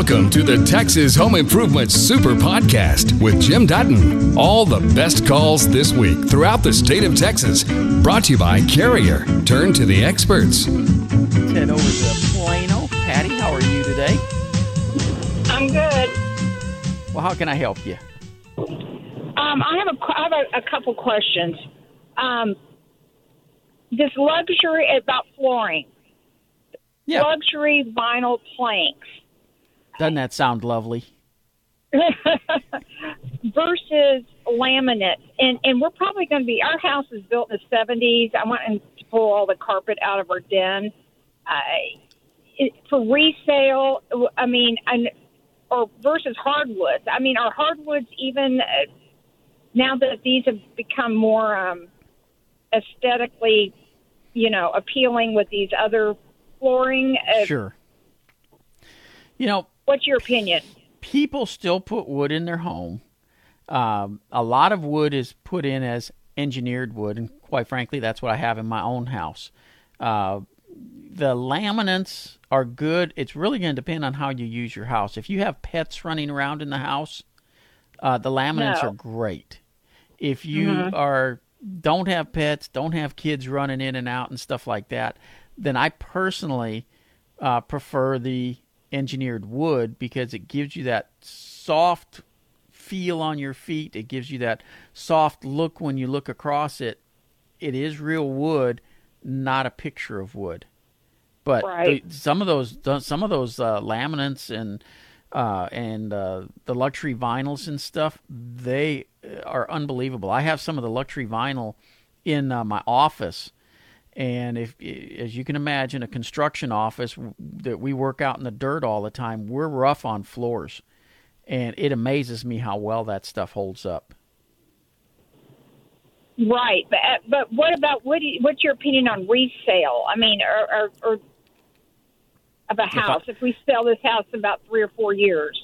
Welcome to the Texas Home Improvement Super Podcast with Jim Dutton. All the best calls this week throughout the state of Texas. Brought to you by Carrier. Turn to the experts. Head over to Plano. Patty, how are you today? I'm good. Well, how can I help you? Um, I have a I have a, a couple questions. Um, this luxury about flooring, Yeah. luxury vinyl planks Doesn't that sound lovely? versus laminate, and and we're probably going to be. Our house is built in the '70s. I want to pull all the carpet out of our den. Uh, it, for resale, I mean, and or versus hardwoods. I mean, are hardwoods even uh, now that these have become more um, aesthetically, you know, appealing with these other flooring? Uh, Sure. You know, What's your opinion? people still put wood in their home. Um, a lot of wood is put in as engineered wood, and quite frankly, that's what I have in my own house. Uh, the laminates are good. It's really going to depend on how you use your house. If you have pets running around in the house, uh, the laminates No. are great. If you are don't have pets, don't have kids running in and out and stuff like that, then I personally uh, prefer the engineered wood because it gives you that soft feel on your feet. It gives you that soft look when you look across it. It is real wood, not a picture of wood. But Right. the, some of those some of those uh, laminates and uh, and uh, the luxury vinyls and stuff, they are unbelievable. I have some of the luxury vinyl in uh, my office, and if, as you can imagine, a construction office that we work out in the dirt all the time, we're rough on floors, and it amazes me how well that stuff holds up. Right, but uh, but what about what? You, what's your opinion on resale? I mean, or, or, or of a house. If we sell this house in about three or four years,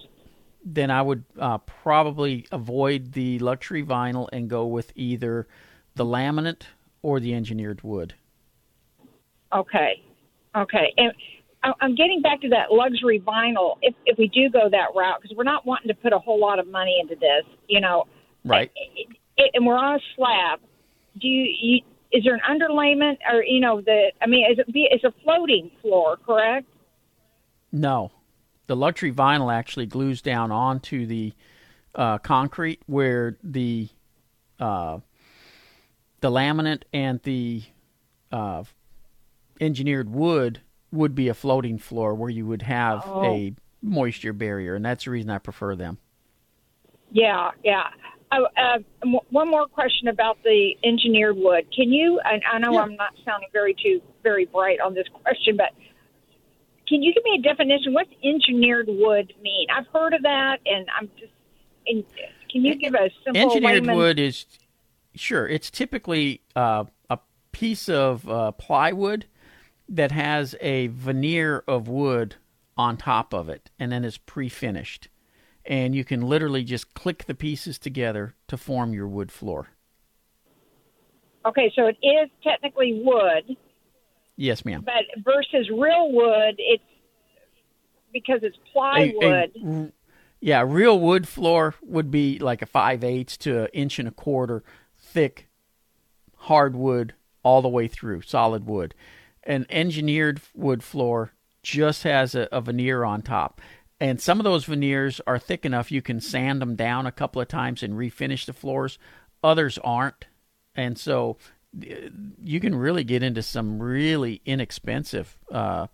Then I would uh, probably avoid the luxury vinyl and go with either the laminate or the engineered wood. Okay, okay. And I- I'm getting back to that luxury vinyl. If if we do go that route, because we're not wanting to put a whole lot of money into this, you know, Right. it, it, and we're on a slab. Do you, you is there an underlayment or you know the? I mean, is it be it's a floating floor, correct? No, the luxury vinyl actually glues down onto the uh, concrete, where the uh, the laminate and the uh, engineered wood would be a floating floor, where you would have Oh. a moisture barrier, and that's the reason I prefer them. Yeah, yeah. Uh, uh, m- one more question about the engineered wood. Can you? I, I know Yeah. I'm not sounding very too very bright on this question, but can you give me a definition? What's engineered wood mean? I've heard of that, and I'm just. And can you give a simple engineered layman- wood is sure it's typically uh, a piece of uh, plywood that has a veneer of wood on top of it and then is pre-finished. And you can literally just click the pieces together to form your wood floor. Okay, so it is technically wood, yes ma'am. But versus real wood, it's because it's A- a plywood. yeah real wood floor would be like a 5 eighths to an inch and a quarter thick hardwood all the way through solid wood an engineered wood floor just has a, a veneer on top. And some of those veneers are thick enough you can sand them down a couple of times and refinish the floors. Others aren't. And so uh, you can really get into some really inexpensive uh,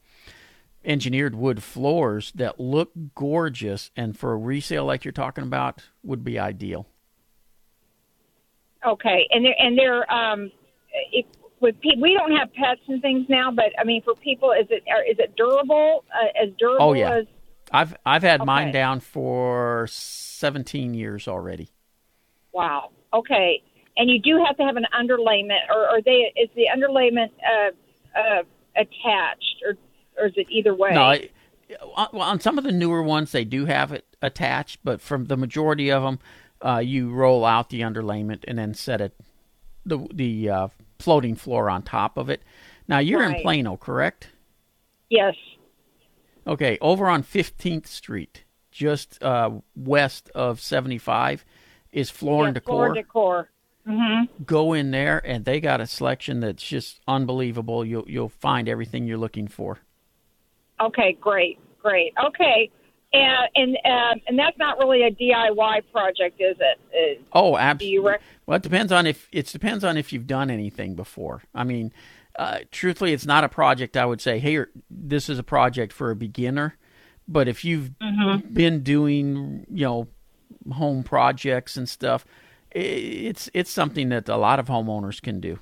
engineered wood floors that look gorgeous and for a resale like you're talking about would be ideal. Okay, and they're and they're um, if, with pe- we don't have pets and things now, but I mean for people, is it are, is it durable? Uh, as durable Oh, yeah. as I've I've had mine down for 17 years already. wow. Okay, and you do have to have an underlayment, or are they is the underlayment uh, uh, attached, or or is it either way? No, I, on- well, on some of the newer ones they do have it attached, but from the majority of them, uh, you roll out the underlayment and then set it the the uh, floating floor on top of it. Now you're in Plano, correct? yes. Okay, over on 15th Street, just uh, west of 75, is Floor and Yeah, Decor. Floor decor. Mm-hmm. Go in there, and they got a selection that's just unbelievable. You'll you'll find everything you're looking for. Okay, great, great. Okay, and and um, and that's not really a DIY project, is it? Uh, Oh, absolutely. rec- Well, it depends on if it depends on if you've done anything before. I mean, uh, truthfully, it's not a project I would say, "Hey, this is a project for a beginner." But if you've been doing, you know, home projects and stuff, it's it's something that a lot of homeowners can do.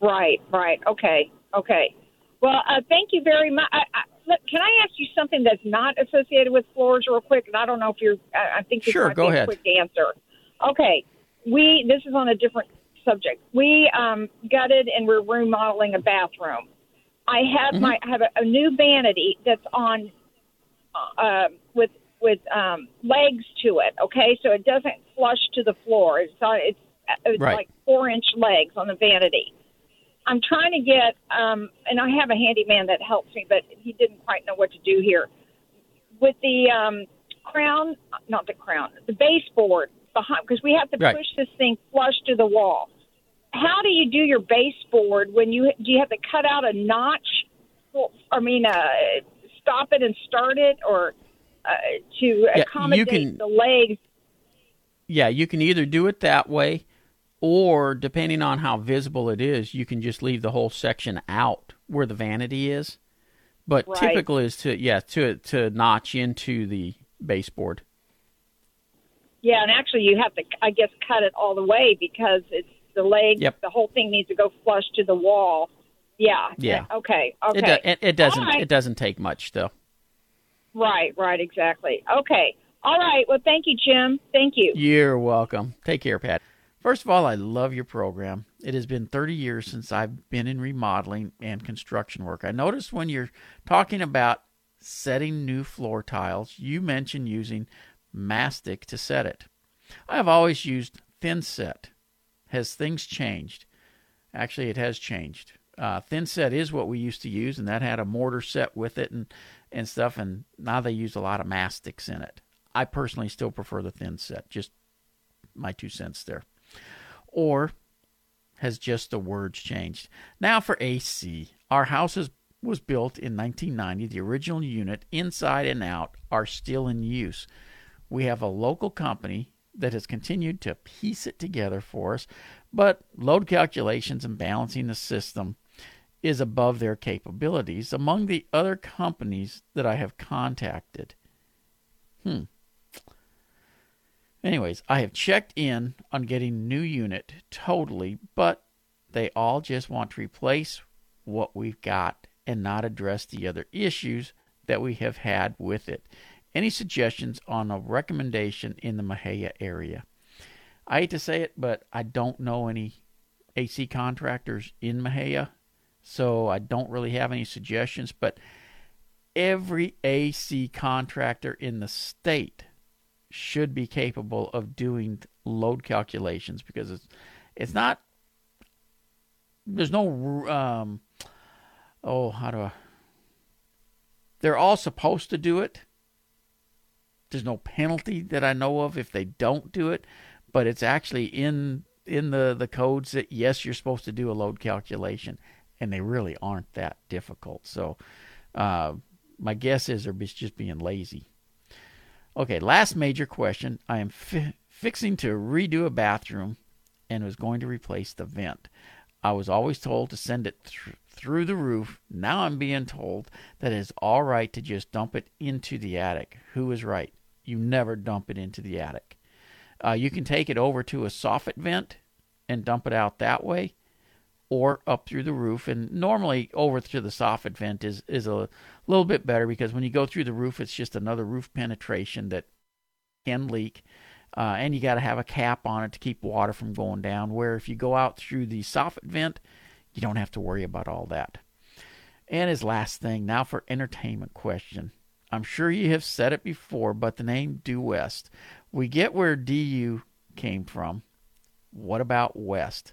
Right, right. Okay, okay. Well, uh, thank you very much. I, I, can I ask you something that's not associated with floors, real quick? And I don't know if you're. I, I think this Sure, go be a ahead. quick answer. Okay, we. This is on a different subject. We um, gutted and we're remodeling a bathroom. I have Mm-hmm. my I have a, a new vanity that's on uh, with with um, legs to it. Okay, so it doesn't flush to the floor. It's on, it's it's Right. like four inch legs on the vanity. I'm trying to get, um, and I have a handyman that helps me, but he didn't quite know what to do here. With the um, crown, not the crown, the baseboard behind, because we have to Right. push this thing flush to the wall. How do you do your baseboard when you do you have to cut out a notch? Well, I mean, uh, stop it and start it, or uh, to you accommodate can- the legs. Yeah, you can either do it that way, or depending on how visible it is, you can just leave the whole section out where the vanity is. But Right. typical is to yeah to to notch into the baseboard. Yeah, and actually, you have to, I guess, cut it all the way because it's the leg. Yep. The whole thing needs to go flush to the wall. Yeah. Yeah. Okay. Okay. It, do, it, it doesn't right. it doesn't take much though. Right. Right. Exactly. Okay. All right. Well, thank you, Jim. Thank you. You're welcome. Take care, Pat. First of all, I love your program. It has been 30 years since I've been in remodeling and construction work. I noticed when you're talking about setting new floor tiles, you mention using mastic to set it. I have always used thin set. Has things changed? Actually, it has changed. Uh, thin set is what we used to use, and that had a mortar set with it and, and stuff, and now they use a lot of mastics in it. I personally still prefer the thin set, just my two cents there. Or has just the words changed? Now for AC. Our house is, was built in 1990. The original unit, inside and out, are still in use. We have a local company that has continued to piece it together for us, but load calculations and balancing the system is above their capabilities among the other companies that I have contacted. Hmm. Anyways, I have checked in on getting new unit totally, but they all just want to replace what we've got and not address the other issues that we have had with it. Any suggestions on a recommendation in the Mexia area? I hate to say it, but I don't know any AC contractors in Mexia, so I don't really have any suggestions. But every AC contractor in the state should be capable of doing load calculations because it's it's not there's no um oh how do I they're all supposed to do it. There's no penalty that I know of if they don't do it but it's actually in in the the codes that yes you're supposed to do a load calculation and they really aren't that difficult. So uh my guess is they're just being lazy Okay, last major question. I am fi- fixing to redo a bathroom and was going to replace the vent. I was always told to send it thr through the roof. Now I'm being told that it is all right to just dump it into the attic. Who is right? You never dump it into the attic. Uh, you can take it over to a soffit vent and dump it out that way, or up through the roof. And normally, over to the soffit vent is is a little bit better because when you go through the roof, it's just another roof penetration that can leak. Uh, and you got to have a cap on it to keep water from going down. Where if you go out through the soffit vent, you don't have to worry about all that. And his last thing now for entertainment question. I'm sure you have said it before, but the name Due West. We get where DU came from. What about West?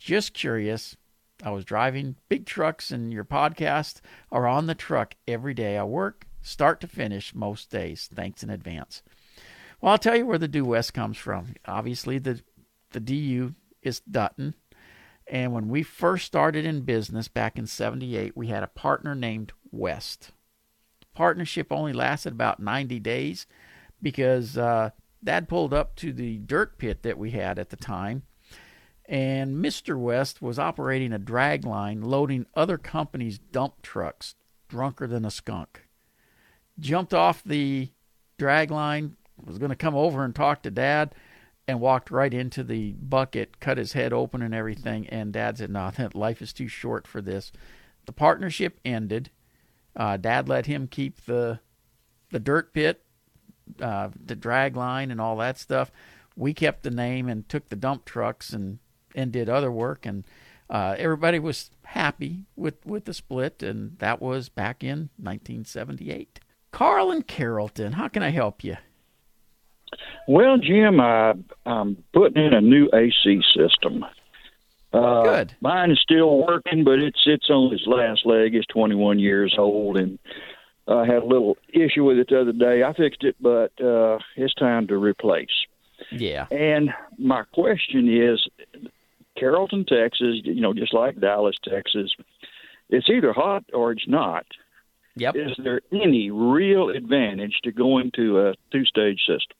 Just curious. I was driving big trucks, and your podcast are on the truck every day. I work start to finish most days. Thanks in advance. Well, I'll tell you where the due west comes from. Obviously, the the DU is Dutton. And when we first started in business back in 78, we had a partner named West. The partnership only lasted about 90 days because uh, Dad pulled up to the dirt pit that we had at the time. And Mr. West was operating a drag line loading other companies' dump trucks, drunker than a skunk. Jumped off the drag line, was going to come over and talk to Dad and walked right into the bucket, cut his head open and everything. And Dad said, "No, life is too short for this." The partnership ended. Uh, Dad let him keep the the dirt pit, uh, the drag line, and all that stuff. We kept the name and took the dump trucks and and did other work, and uh, everybody was happy with with the split. And that was back in 1978. Carl and Carrollton, how can I help you? Well, Jim, I, I'm putting in a new AC system. Uh, Good. Mine is still working, but it's it's on its last leg. It's 21 years old, and I had a little issue with it the other day. I fixed it, but uh, it's time to replace. Yeah. And my question is, Carrollton, Texas, you know, just like Dallas, Texas, it's either hot or it's not. Yep. Is there any real advantage to going to a two-stage system?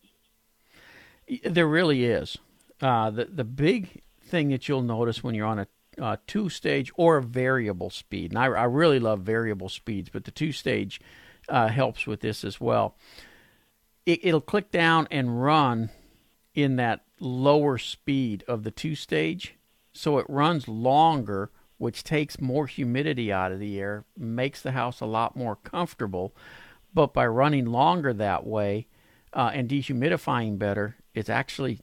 There really is. Uh, the the big thing that you'll notice when you're on a uh, two stage or a variable speed, and I, I, really love variable speeds, but the two stage uh, helps with this as well. It, it'll click down and run in that lower speed of the two stage, so it runs longer, which takes more humidity out of the air, makes the house a lot more comfortable. But by running longer that way uh, and dehumidifying better, it actually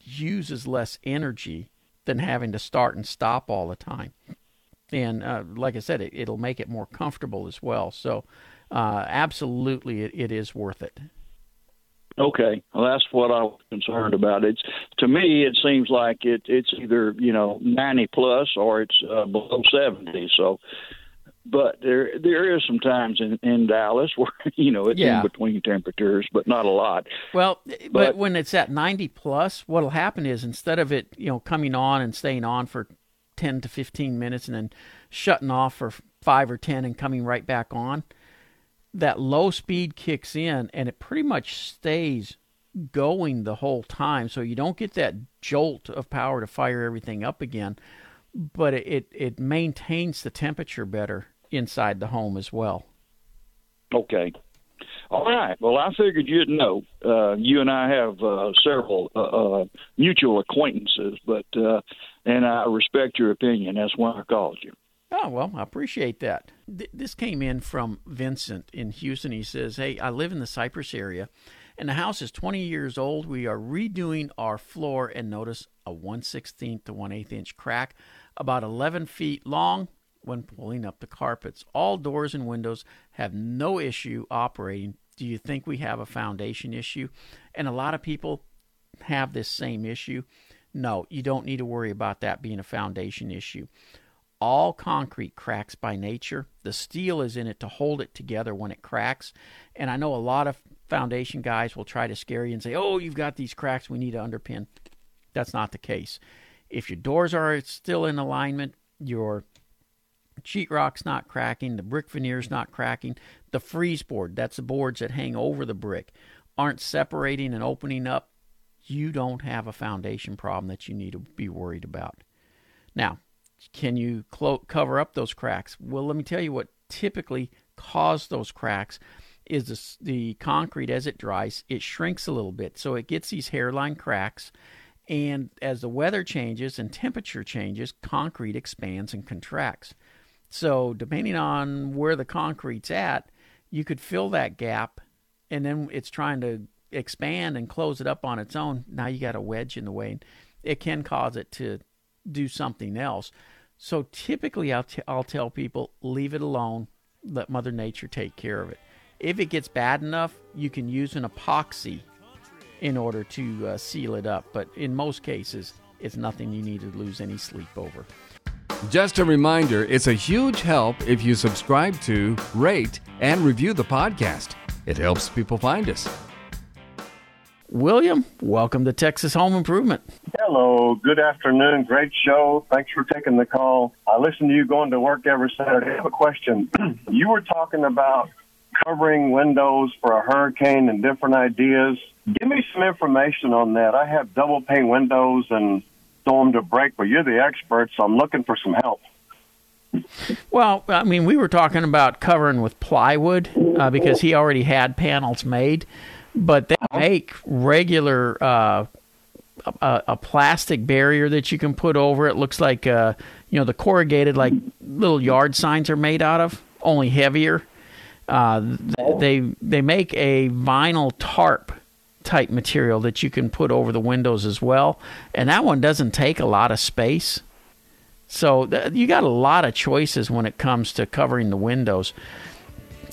uses less energy than having to start and stop all the time. And uh, like I said, it, will make it more comfortable as well. So, uh, absolutely, it, it is worth it. Okay, well, that's what I was concerned about. It's to me, it seems like it, it's either you know ninety plus or it's uh, below seventy. So but there there is some times in in Dallas where you know it's yeah. in between temperatures, but not a lot. Well, but, but, when it's at 90 plus, what'll happen is instead of it you know coming on and staying on for 10 to 15 minutes and then shutting off for five or 10 and coming right back on, that low speed kicks in and it pretty much stays going the whole time. So you don't get that jolt of power to fire everything up again, but it it, maintains the temperature better inside the home as well. Okay. All right. Well, I figured you'd know. Uh, you and I have uh, several uh, uh mutual acquaintances, but uh, and I respect your opinion. That's why I called you. Oh well, I appreciate that. Th- this came in from Vincent in Houston. He says, "Hey, I live in the Cypress area, and the house is 20 years old. We are redoing our floor, and notice a 1 16th to 1 8 inch crack, about 11 feet long, when pulling up the carpets. All doors and windows have no issue operating. Do you think we have a foundation issue? And a lot of people have this same issue. No, you don't need to worry about that being a foundation issue. All concrete cracks by nature. The steel is in it to hold it together when it cracks. And I know a lot of foundation guys will try to scare you and say, oh, you've got these cracks, we need to underpin. That's not the case. If your doors are still in alignment, your sheetrock's not cracking, the brick veneer's not cracking, the frieze board, that's the boards that hang over the brick, aren't separating and opening up, you don't have a foundation problem that you need to be worried about. Now, can you clo- cover up those cracks? Well, let me tell you what typically cause those cracks is the concrete as it dries, it shrinks a little bit. So it gets these hairline cracks. And as the weather changes and temperature changes, concrete expands and contracts. So, depending on where the concrete's at, you could fill that gap and then it's trying to expand and close it up on its own. Now you got a wedge in the way. It can cause it to do something else. So, typically, I'll, t- I'll tell people leave it alone, let Mother Nature take care of it. If it gets bad enough, you can use an epoxy in order to uh, seal it up. But in most cases, it's nothing you need to lose any sleep over. Just a reminder it's a huge help if you subscribe to, rate, and review the podcast. It helps people find us. William, welcome to Texas Home Improvement. Hello, good afternoon. Great show. Thanks for taking the call. I listen to you going to work every Saturday. I have a question. you were talking about covering windows for a hurricane and different ideas. Give me some information on that. I have double pane windows and storm to break, but you're the expert, so I'm looking for some help. Well, I mean, we were talking about covering with plywood uh, because he already had panels made, but they make regular uh, a, a, plastic barrier that you can put over it. Looks like uh, you know the corrugated like little yard signs are made out of, only heavier. Uh, they they make a vinyl tarp type material that you can put over the windows as well, and that one doesn't take a lot of space. So th- you got a lot of choices when it comes to covering the windows.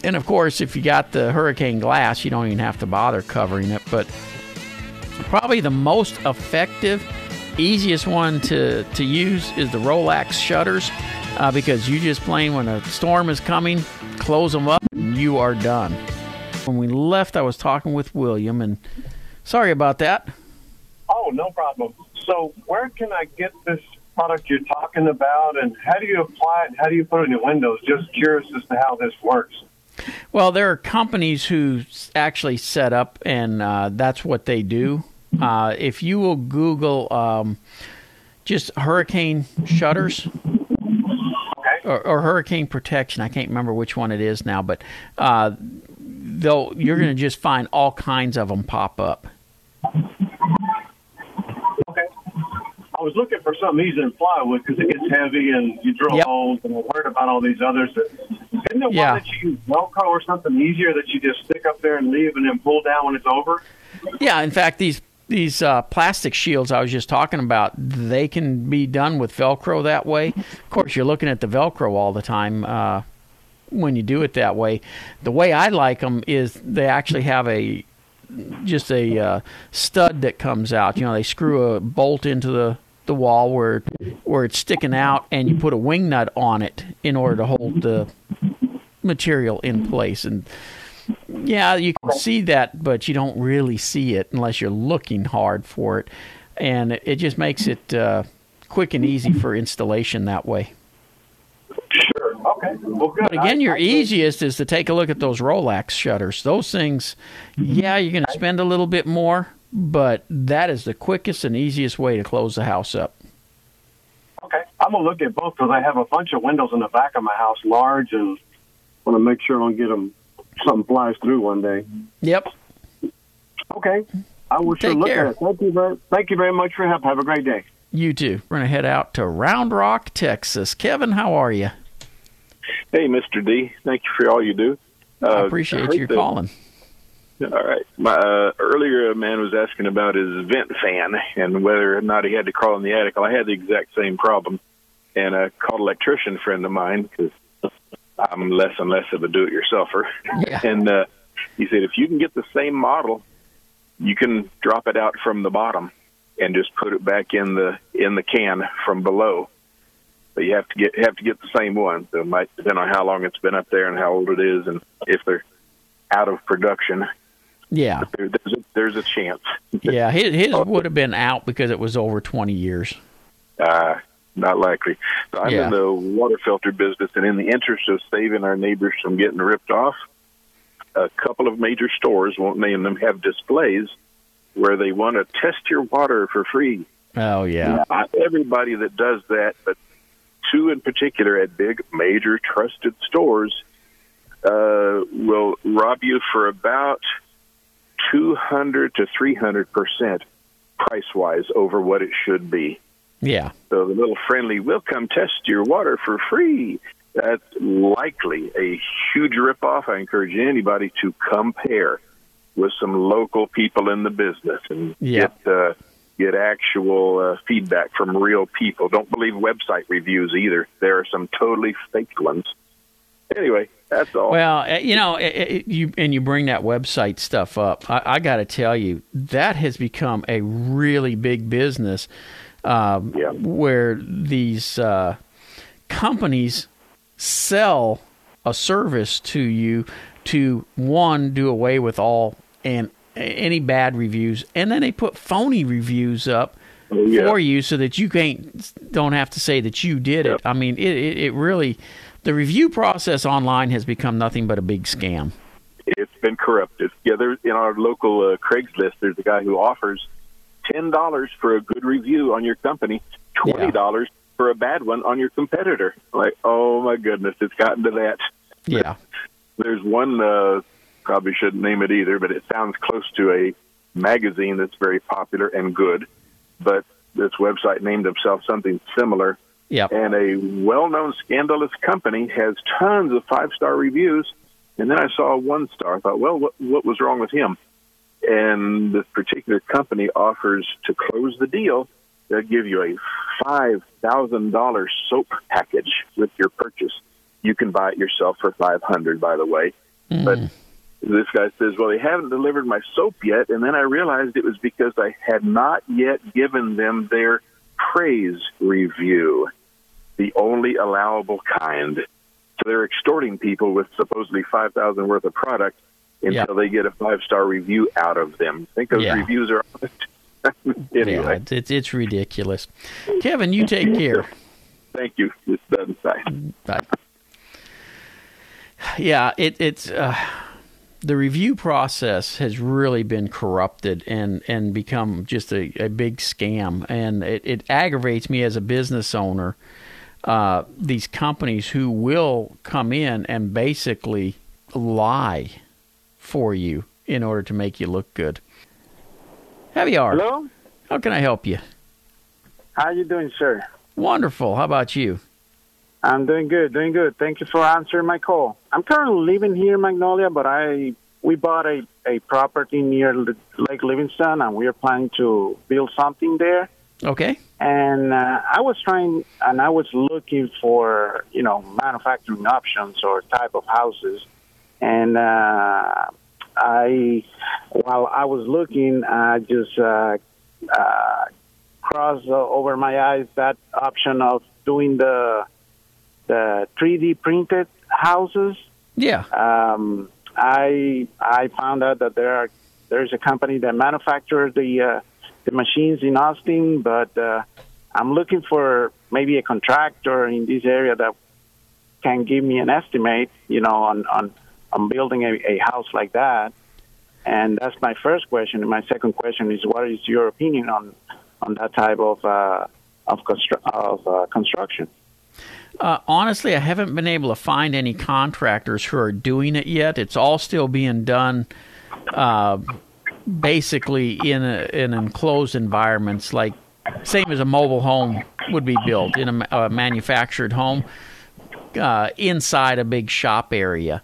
And of course, if you got the hurricane glass, you don't even have to bother covering it. But probably the most effective, easiest one to, to use is the Rollax shutters uh, because you just plain when a storm is coming, close them up, and you are done. When we left, I was talking with William, and sorry about that. Oh, no problem. So, where can I get this product you're talking about, and how do you apply it? How do you put it in your windows? Just curious as to how this works. Well, there are companies who actually set up, and uh, that's what they do. Uh, if you will Google um, just hurricane shutters, or, or, hurricane protection. I can't remember which one it is now, but uh, they'll you're going to just find all kinds of them pop up. Okay. I was looking for something easy in plywood because it gets heavy and you drill yep. holes, and I heard about all these others. That, isn't there yeah. one that you use Velcro or something easier that you just stick up there and leave and then pull down when it's over? Yeah, in fact, these these uh, plastic shields I was just talking about, they can be done with Velcro that way. Of course, you're looking at the Velcro all the time uh, when you do it that way. The way I like them is they actually have a just a uh, stud that comes out. You know, they screw a bolt into the the wall where where it's sticking out, and you put a wing nut on it in order to hold the material in place and yeah, you can see that, but you don't really see it unless you're looking hard for it, and it just makes it uh, quick and easy for installation that way. Sure. Okay. Well, good. But again, your easiest is to take a look at those Rollax shutters. Those things, yeah, you're going to spend a little bit more, but that is the quickest and easiest way to close the house up. Okay. I'm going to look at both because I have a bunch of windows in the back of my house, large, and want to make sure I don't get them something flies through one day. Yep. Okay. I will sure look care. at it. Thank you, very, thank you very much for help. Have a great day. You too. We're going to head out to Round Rock, Texas. Kevin, how are you? Hey, Mr. D. Thank you for all you do. Uh, I appreciate I you calling. All right. My uh, earlier a man was asking about his vent fan and whether or not he had to crawl in the attic. Well, I had the exact same problem, and I called an electrician friend of mine because I'm less and less of a do-it-yourselfer. Yeah. And uh, he said, if you can get the same model, you can drop it out from the bottom and just put it back in the in the can from below. But you have to get have to get the same one. So it might depend on how long it's been up there and how old it is, and if they're out of production. Yeah, there, there's a, there's a chance. yeah, his, his would have been out because it was over 20 years. Uh, not likely. So I'm yeah. in the water filter business, and in the interest of saving our neighbors from getting ripped off, a couple of major stores, won't name them, have displays where they want to test your water for free. Oh yeah. Not everybody that does that, but two in particular at big, major, trusted stores uh, will rob you for about two hundred to three hundred percent price wise over what it should be. Yeah. So the little friendly, we'll come test your water for free. That's likely a huge ripoff. I encourage anybody to compare with some local people in the business and yeah. get uh, get actual uh, feedback from real people. Don't believe website reviews either. There are some totally fake ones. Anyway, that's all. Well, uh, you know, it, it, you and you bring that website stuff up. I, I got to tell you, that has become a really big business um, yeah. where these uh, companies sell a service to you to one do away with all and any bad reviews, and then they put phony reviews up Oh, yeah. for you so that you can't don't have to say that you did it. I mean, it, it, it really the review process online has become nothing but a big scam. it's been corrupted. Yeah, there's in our local uh, Craigslist. There's a guy who offers ten dollars for a good review on your company, twenty dollars for a bad one on your competitor. Like, oh my goodness, it's gotten to that. Yeah. There's one. Uh, probably shouldn't name it either, but it sounds close to a magazine that's very popular and good. But this website named himself something similar, Yep. and a well-known scandalous company has tons of five-star reviews. And then I saw one-star. I thought, well, what, what was wrong with him? And this particular company offers to close the deal. They'll give you a five thousand dollar soap package with your purchase. You can buy it yourself for five hundred, by the way. Mm. But this guy says, "Well, they haven't delivered my soap yet." And then I realized it was because I had not yet given them their praise review, the only allowable kind. So they're extorting people with supposedly five thousand worth of product until Yeah. they get a five star review out of them. I think those Yeah. reviews are. Yeah, anyway, it's, it's it's ridiculous. Kevin, you take care. thank you. It's done. Bye. Bye. Yeah, it, it's uh, the review process has really been corrupted and and become just a, a big scam, and it, it aggravates me as a business owner. Uh, these companies who will come in and basically lie for you in order to make you look good. Have you are? Hello? How can I help you? How you doing, sir? Wonderful. How about you? I'm doing good, doing good. Thank you for answering my call. I'm currently living here in Magnolia, but I we bought a, a property near Lake Livingston, and we are planning to build something there. Okay. And uh, I was trying, and I was looking for you know manufacturing options or type of houses, and uh, I while I was looking, I just uh, uh, crossed over my eyes that option of doing the the 3D printed houses. Yeah. Um, I I found out that there are there's a company that manufactures the uh, the machines in Austin, but uh, I'm looking for maybe a contractor in this area that can give me an estimate, you know, on on, on building a, a house like that. And that's my first question. And my second question is, what is your opinion on on that type of uh, of, constru- of uh, construction? Uh, honestly, I haven't been able to find any contractors who are doing it yet. It's all still being done, uh, basically in a, in enclosed environments, like same as a mobile home would be built in a, a manufactured home uh, inside a big shop area.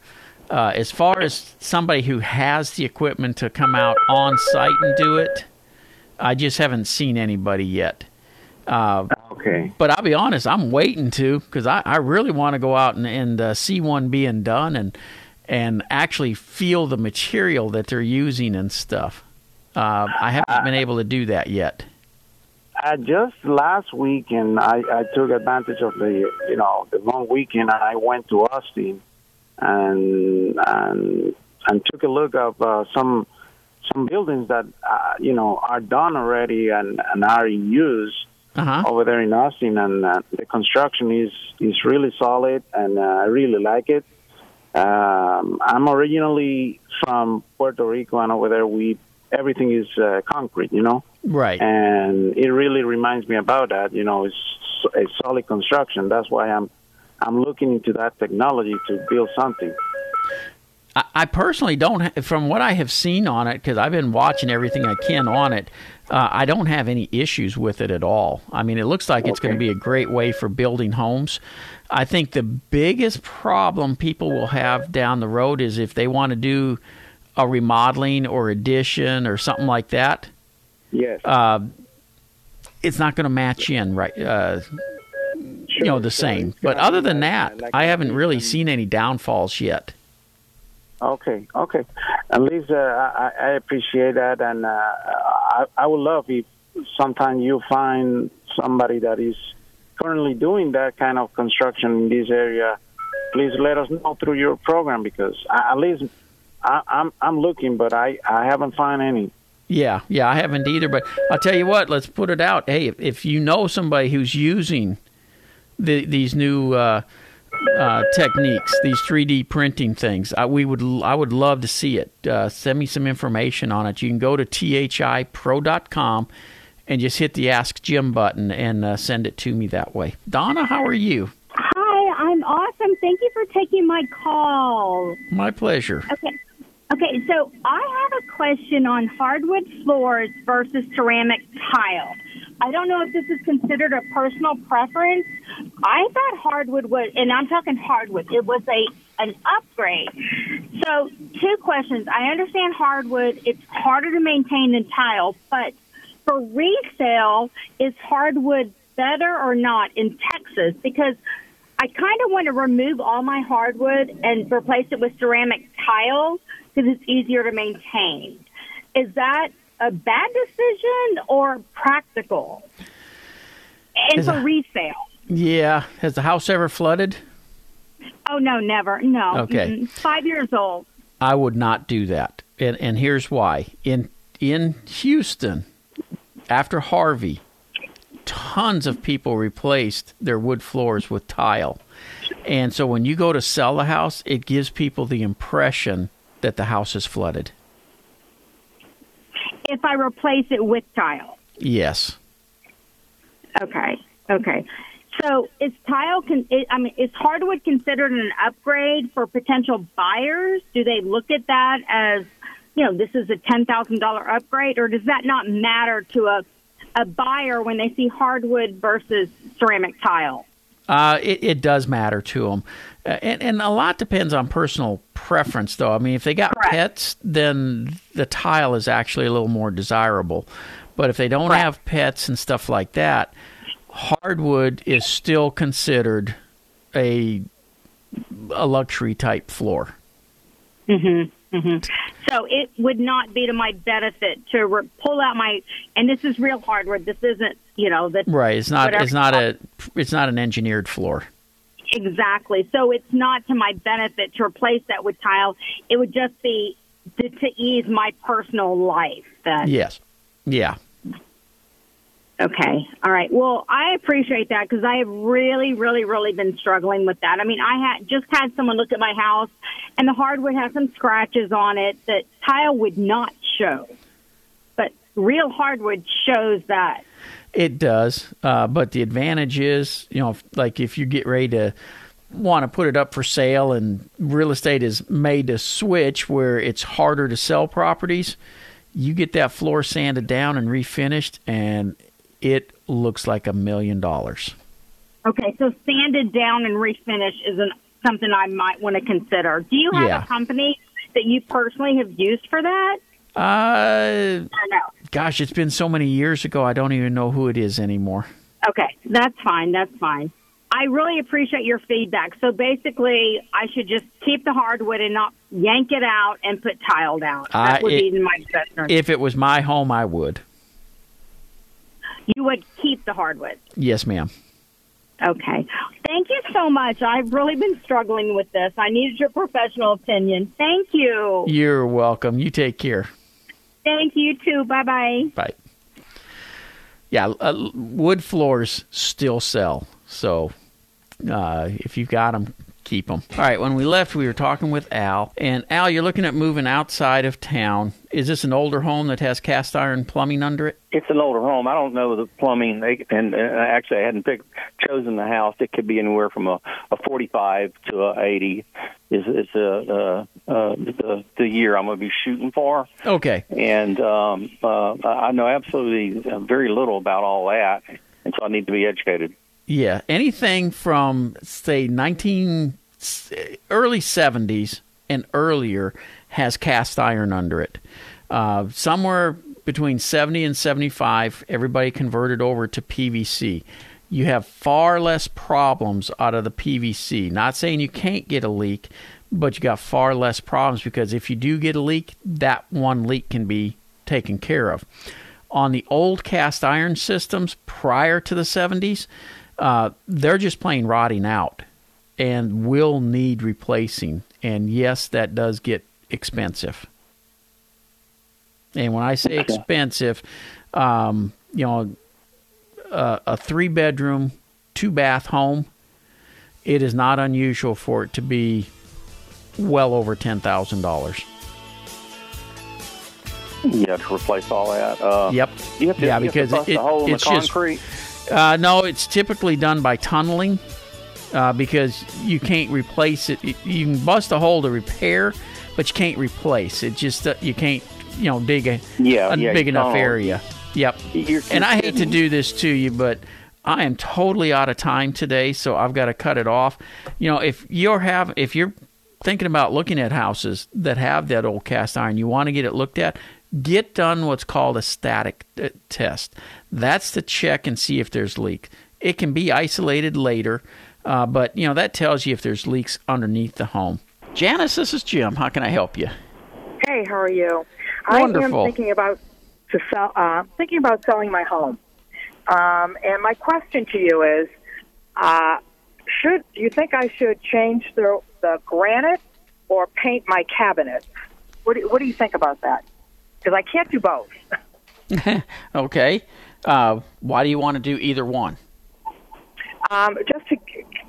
Uh, as far as somebody who has the equipment to come out on site and do it, I just haven't seen anybody yet. Uh, Okay. but I'll be honest, I'm waiting to because I, I really want to go out and, and uh, see one being done and and actually feel the material that they're using and stuff. Uh, I haven't been able to do that yet. I just last weekend, I, I took advantage of the you know the long weekend, and I went to Austin, and and and took a look of uh, some some buildings that uh, you know are done already and, and are in use Uh huh. over there in Austin, and uh, the construction is is really solid, and uh, I really like it. Um, I'm originally from Puerto Rico, and over there we everything is uh, concrete, you know Right. and it really reminds me about that. You know, it's a solid construction. That's why I'm I'm looking into that technology to build something. I, I personally don't, from what I have seen on it, because I've been watching everything I can on it. Uh, I don't have any issues with it at all. I mean, it looks like it's going to be a great way for building homes. I think the biggest problem people will have down the road is if they want to do a remodeling or addition or something like that. Yes, Uh, it's not going to match in right. Uh, you know the same. But other than that, I haven't really seen any downfalls yet. Okay, okay. At least uh, I, I appreciate that, and uh, I, I would love if sometime you find somebody that is currently doing that kind of construction in this area, please let us know through your program because I, at least I, I'm I'm looking, but I I haven't found any. Yeah, yeah, I haven't either. But I'll tell you what, let's put it out. Hey, if, if you know somebody who's using the, these new uh, uh, techniques, these 3D printing things, I, we would I would love to see it. Uh, send me some information on it. You can go to thipro.com and just hit the Ask Jim button and uh, send it to me that way. Donna, how are you? Hi, I'm awesome. Thank you for taking my call. My pleasure. Okay. Okay, so I have a question on hardwood floors versus ceramic tile. I don't know if this is considered a personal preference. I thought hardwood was, and I'm talking hardwood, it was a an upgrade. So, two questions. I understand hardwood, it's harder to maintain than tile, but for resale, is hardwood better or not in Texas? Because I kind of want to remove all my hardwood and replace it with ceramic tile because it's easier to maintain. Is that a bad decision or practical? And Is for resale? Yeah. Has the house ever flooded? Oh no, never. No. Okay. Mm-mm. Five years old. I would not do that. And and here's why. In in Houston, after Harvey, tons of people replaced their wood floors with tile. And so when you go to sell the house, it gives people the impression that the house is flooded. If I replace it with tile. Yes. Okay. Okay. So is tile? Con- I mean, is hardwood considered an upgrade for potential buyers? Do they look at that as, you know, this is a ten thousand dollar upgrade, or does that not matter to a a buyer when they see hardwood versus ceramic tile? Uh, it, it does matter to them. Uh, and, and a lot depends on personal preference, though. I mean, if they got Correct. pets, then the tile is actually a little more desirable. But if they don't have pets and stuff like that, hardwood is still considered a a luxury type floor. Mm-hmm. So it would not be to my benefit to re- pull out my, and this is real hardwood. This isn't, you know, the Right. It's not. Whatever. It's not a. It's not an engineered floor. Exactly. So it's not to my benefit to replace that with tile. It would just be to, to ease my personal life. Then. Yes. Yeah. Okay. All right. Well, I appreciate that because I have really, really, really been struggling with that. I mean, I had just had someone look at my house, and the hardwood has some scratches on it that tile would not show, but real hardwood shows that. It does, uh, but the advantage is, you know, like if you get ready to want to put it up for sale, and real estate is made to switch where it's harder to sell properties, you get that floor sanded down and refinished, and it looks like a million dollars. Okay, so sanded down and refinish isn't something I might want to consider. Do you have Yeah. a company that you personally have used for that? Uh, no? gosh, it's been so many years ago, I don't even know who it is anymore. Okay, that's fine. That's fine. I really appreciate your feedback. So basically, I should just keep the hardwood and not yank it out and put tile down. That I- would it- be my suggestion. If it was my home, I would. You would keep the hardwood. Yes, ma'am. Okay. Thank you so much. I've really been struggling with this. I needed your professional opinion. Thank you. You're welcome. You take care. Thank you too. Bye bye. Bye. Yeah, uh, wood floors still sell. So uh, if you've got them, keep them. All right, when we left, we were talking with Al. And Al, you're looking at moving outside of town. Is this an older home that has cast iron plumbing under it? It's an older home. I don't know the plumbing. They, and, and actually, I hadn't picked, chosen the house. It could be anywhere from a, a 45 to a 80. Is is a, uh, uh, the the year I'm going to be shooting for. Okay. And um, uh, I know absolutely very little about all that, and so I need to be educated. Yeah, anything from say 19 early 70s and earlier has cast iron under it. Uh, somewhere between 70 and 75, everybody converted over to PVC. You have far less problems out of the PVC. Not saying you can't get a leak, but you got far less problems because if you do get a leak, that one leak can be taken care of. On the old cast iron systems prior to the 70s, uh, they're just plain rotting out and will need replacing. And yes, that does get expensive. And when I say expensive, um, you know, uh, a three bedroom, two bath home, it is not unusual for it to be well over ten thousand dollars. You have to replace all that. Uh, Yep. You have to, yeah, because it, a it's the just concrete. Uh, no, it's typically done by tunneling uh, because you can't replace it. You- can bust a hole to repair, but you can't replace it. Just uh, you can't, you know, dig a, Yeah, a yeah, big enough tunnel. area. Yep. You're- and I hate to do this to you, but I am totally out of time today, so I've got to cut it off. You know, if you're have if you're thinking about looking at houses that have that old cast iron, you want to get it looked at, get done what's called a static uh, test. That's to check and see if there's leak. It can be isolated later, uh, but you know that tells you if there's leaks underneath the home. Janice, this is Jim. How can I help you? Hey, how are you? Wonderful. I am thinking about to sell. Uh, thinking about selling my home, um, and my question to you is: uh, Should do you think I should change the the granite or paint my cabinets? What do, what do you think about that? Because I can't do both. okay. Uh, why do you want to do either one? Um, just to,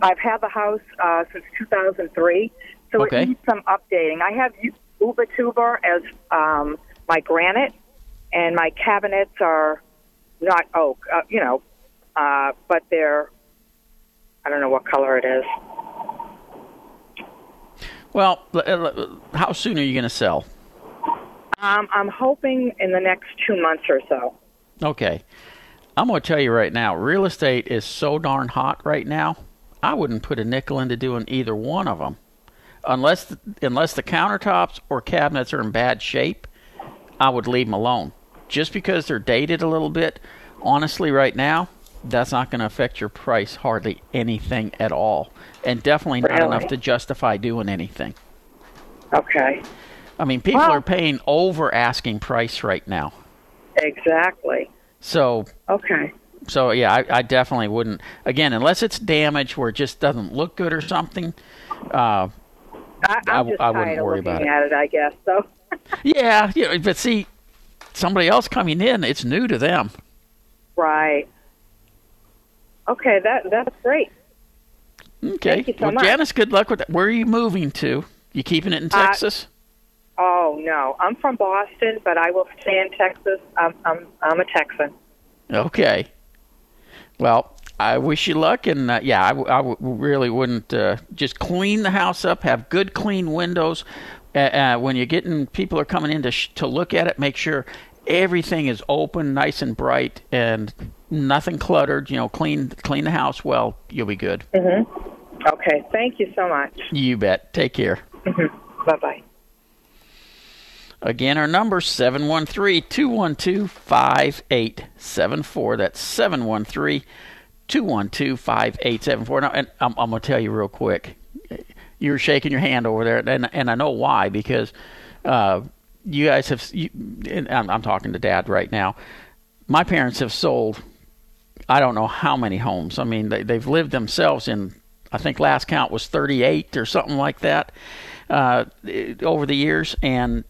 I've had the house uh, since 2003, so Okay. it needs some updating. I have Uba Tuba as um, my granite, and my cabinets are not oak, uh, you know, uh, but they're I don't know what color it is. Well, how soon are you going to sell? Um, I'm hoping in the next two months or so. Okay. I'm going to tell you right now, real estate is so darn hot right now. I wouldn't put a nickel into doing either one of them. Unless the, unless the countertops or cabinets are in bad shape, I would leave them alone. Just because they're dated a little bit, honestly right now, that's not going to affect your price hardly anything at all. And definitely not Really? enough to justify doing anything. Okay. I mean, people are paying over asking price right now. Exactly. So Okay. So yeah, I, I definitely wouldn't. Again, unless it's damaged where it just doesn't look good or something. Uh, I, I I wouldn't worry about it. at it. I guess so. yeah, yeah, but see, somebody else coming in, it's new to them. Right. Okay, that that's great. Okay. Thank you so well, much. Janice, good luck with that. Where are you moving to? You keeping it in Uh, Texas? Oh no, I'm from Boston, but I will stay in Texas. I'm I'm I'm a Texan. Okay. Well, I wish you luck, and uh, yeah, I, w- I w- really wouldn't uh, just clean the house up. Have good, clean windows. Uh, uh, when you're getting people are coming in to sh- to look at it, make sure everything is open, nice and bright, and nothing cluttered. You know, clean clean the house well. You'll be good. Mm-hmm. Okay, thank you so much. You bet. Take care. Mhm. Bye bye. Again, our number 713-212-5874. That's 713-212-5874. Now, and I'm, I'm going to tell you real quick. You're shaking your hand over there, and and I know why because uh, you guys have. You, I'm, I'm talking to Dad right now. My parents have sold. I don't know how many homes. I mean, they, they've lived themselves in. I think last count was 38 or something like that uh, over the years, and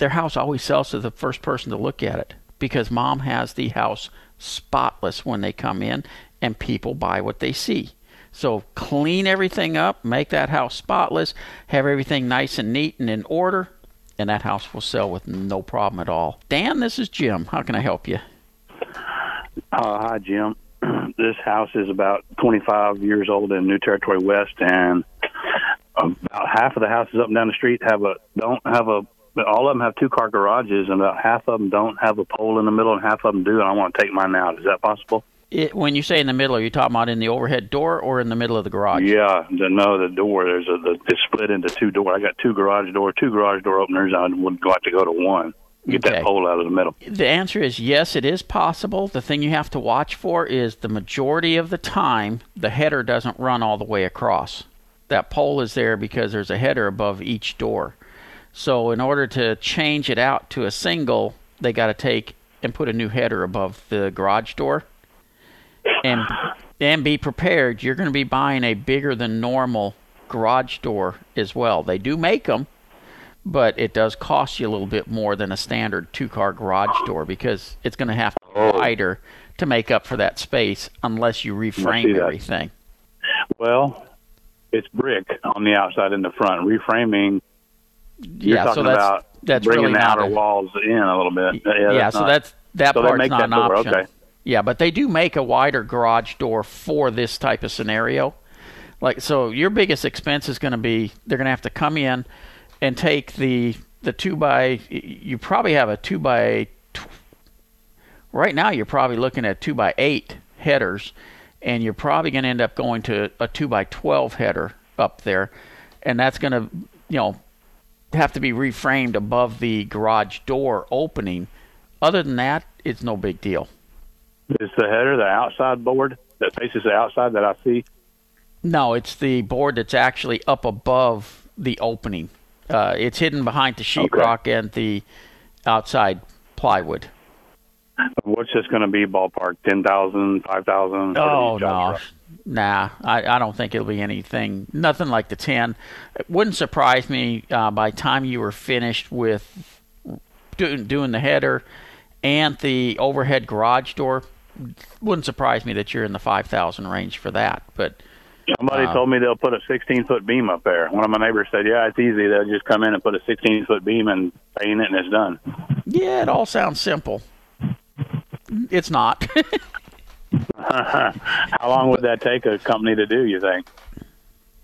their house always sells to the first person to look at it because mom has the house spotless when they come in and people buy what they see. So clean everything up, make that house spotless, have everything nice and neat and in order, and that house will sell with no problem at all. Dan, this is Jim. How can I help you? Uh, hi, Jim. this house is about 25 years old in New Territory West, and about half of the houses up and down the street have a don't have a. All of them have two car garages, and about half of them don't have a pole in the middle, and half of them do. And I want to take mine out. Is that possible? It, when you say in the middle, are you talking about in the overhead door or in the middle of the garage? Yeah, the, no, the door. There's a the, it's split into two doors. I got two garage door, two garage door openers. I would like to go to one. Get Okay. that pole out of the middle. The answer is yes, it is possible. The thing you have to watch for is the majority of the time the header doesn't run all the way across. That pole is there because there's a header above each door. So in order to change it out to a single, they got to take and put a new header above the garage door. And and be prepared. You're going to be buying a bigger than normal garage door as well. They do make them, but it does cost you a little bit more than a standard two car garage door because it's going to have to be Oh. wider to make up for that space unless you reframe everything. Well, it's brick on the outside and the front. Reframing. You're yeah, so that's about that's bringing really the outer a- walls in a little bit. Yeah, yeah, so not- that's that so part's not that an door, option. okay. Yeah, but they do make a wider garage door for this type of scenario. Like so, your biggest expense is going to be they're going to have to come in and take the the two by. You probably have a two by. Right now, you're probably looking at two by eight headers, and you're probably going to end up going to a two by twelve header up there, and that's going to you know have to be reframed above the garage door opening. Other than that, it's no big deal. Is the header the outside board that faces the outside that I see? No, it's the board that's actually up above the opening. Uh, it's hidden behind the sheetrock and the outside plywood. What's this going to be? Ballpark ten thousand, five thousand? Oh no, nah. I, I don't think it'll be anything. Nothing like the ten. It wouldn't surprise me uh, by the time you were finished with doing doing the header and the overhead garage door. Wouldn't surprise me that you're in the five thousand range for that. But Somebody uh, told me they'll put a 16 foot beam up there. One of my neighbors said, "Yeah, it's easy. They'll just come in and put a 16 foot beam and paint it, and it's done." Yeah, it all sounds simple. It's not. How long would that take a company to do? You think?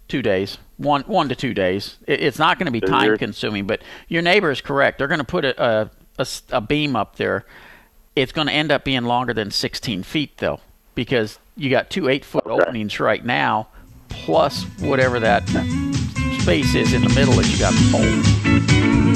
two days, one one to two days. It, it's not going to be So time consuming, but your neighbor is correct. They're going to put a, a, a beam up there. It's going to end up being longer than 16 feet though, because you got two eight foot openings right now, plus whatever that space is in the middle that you got to hold.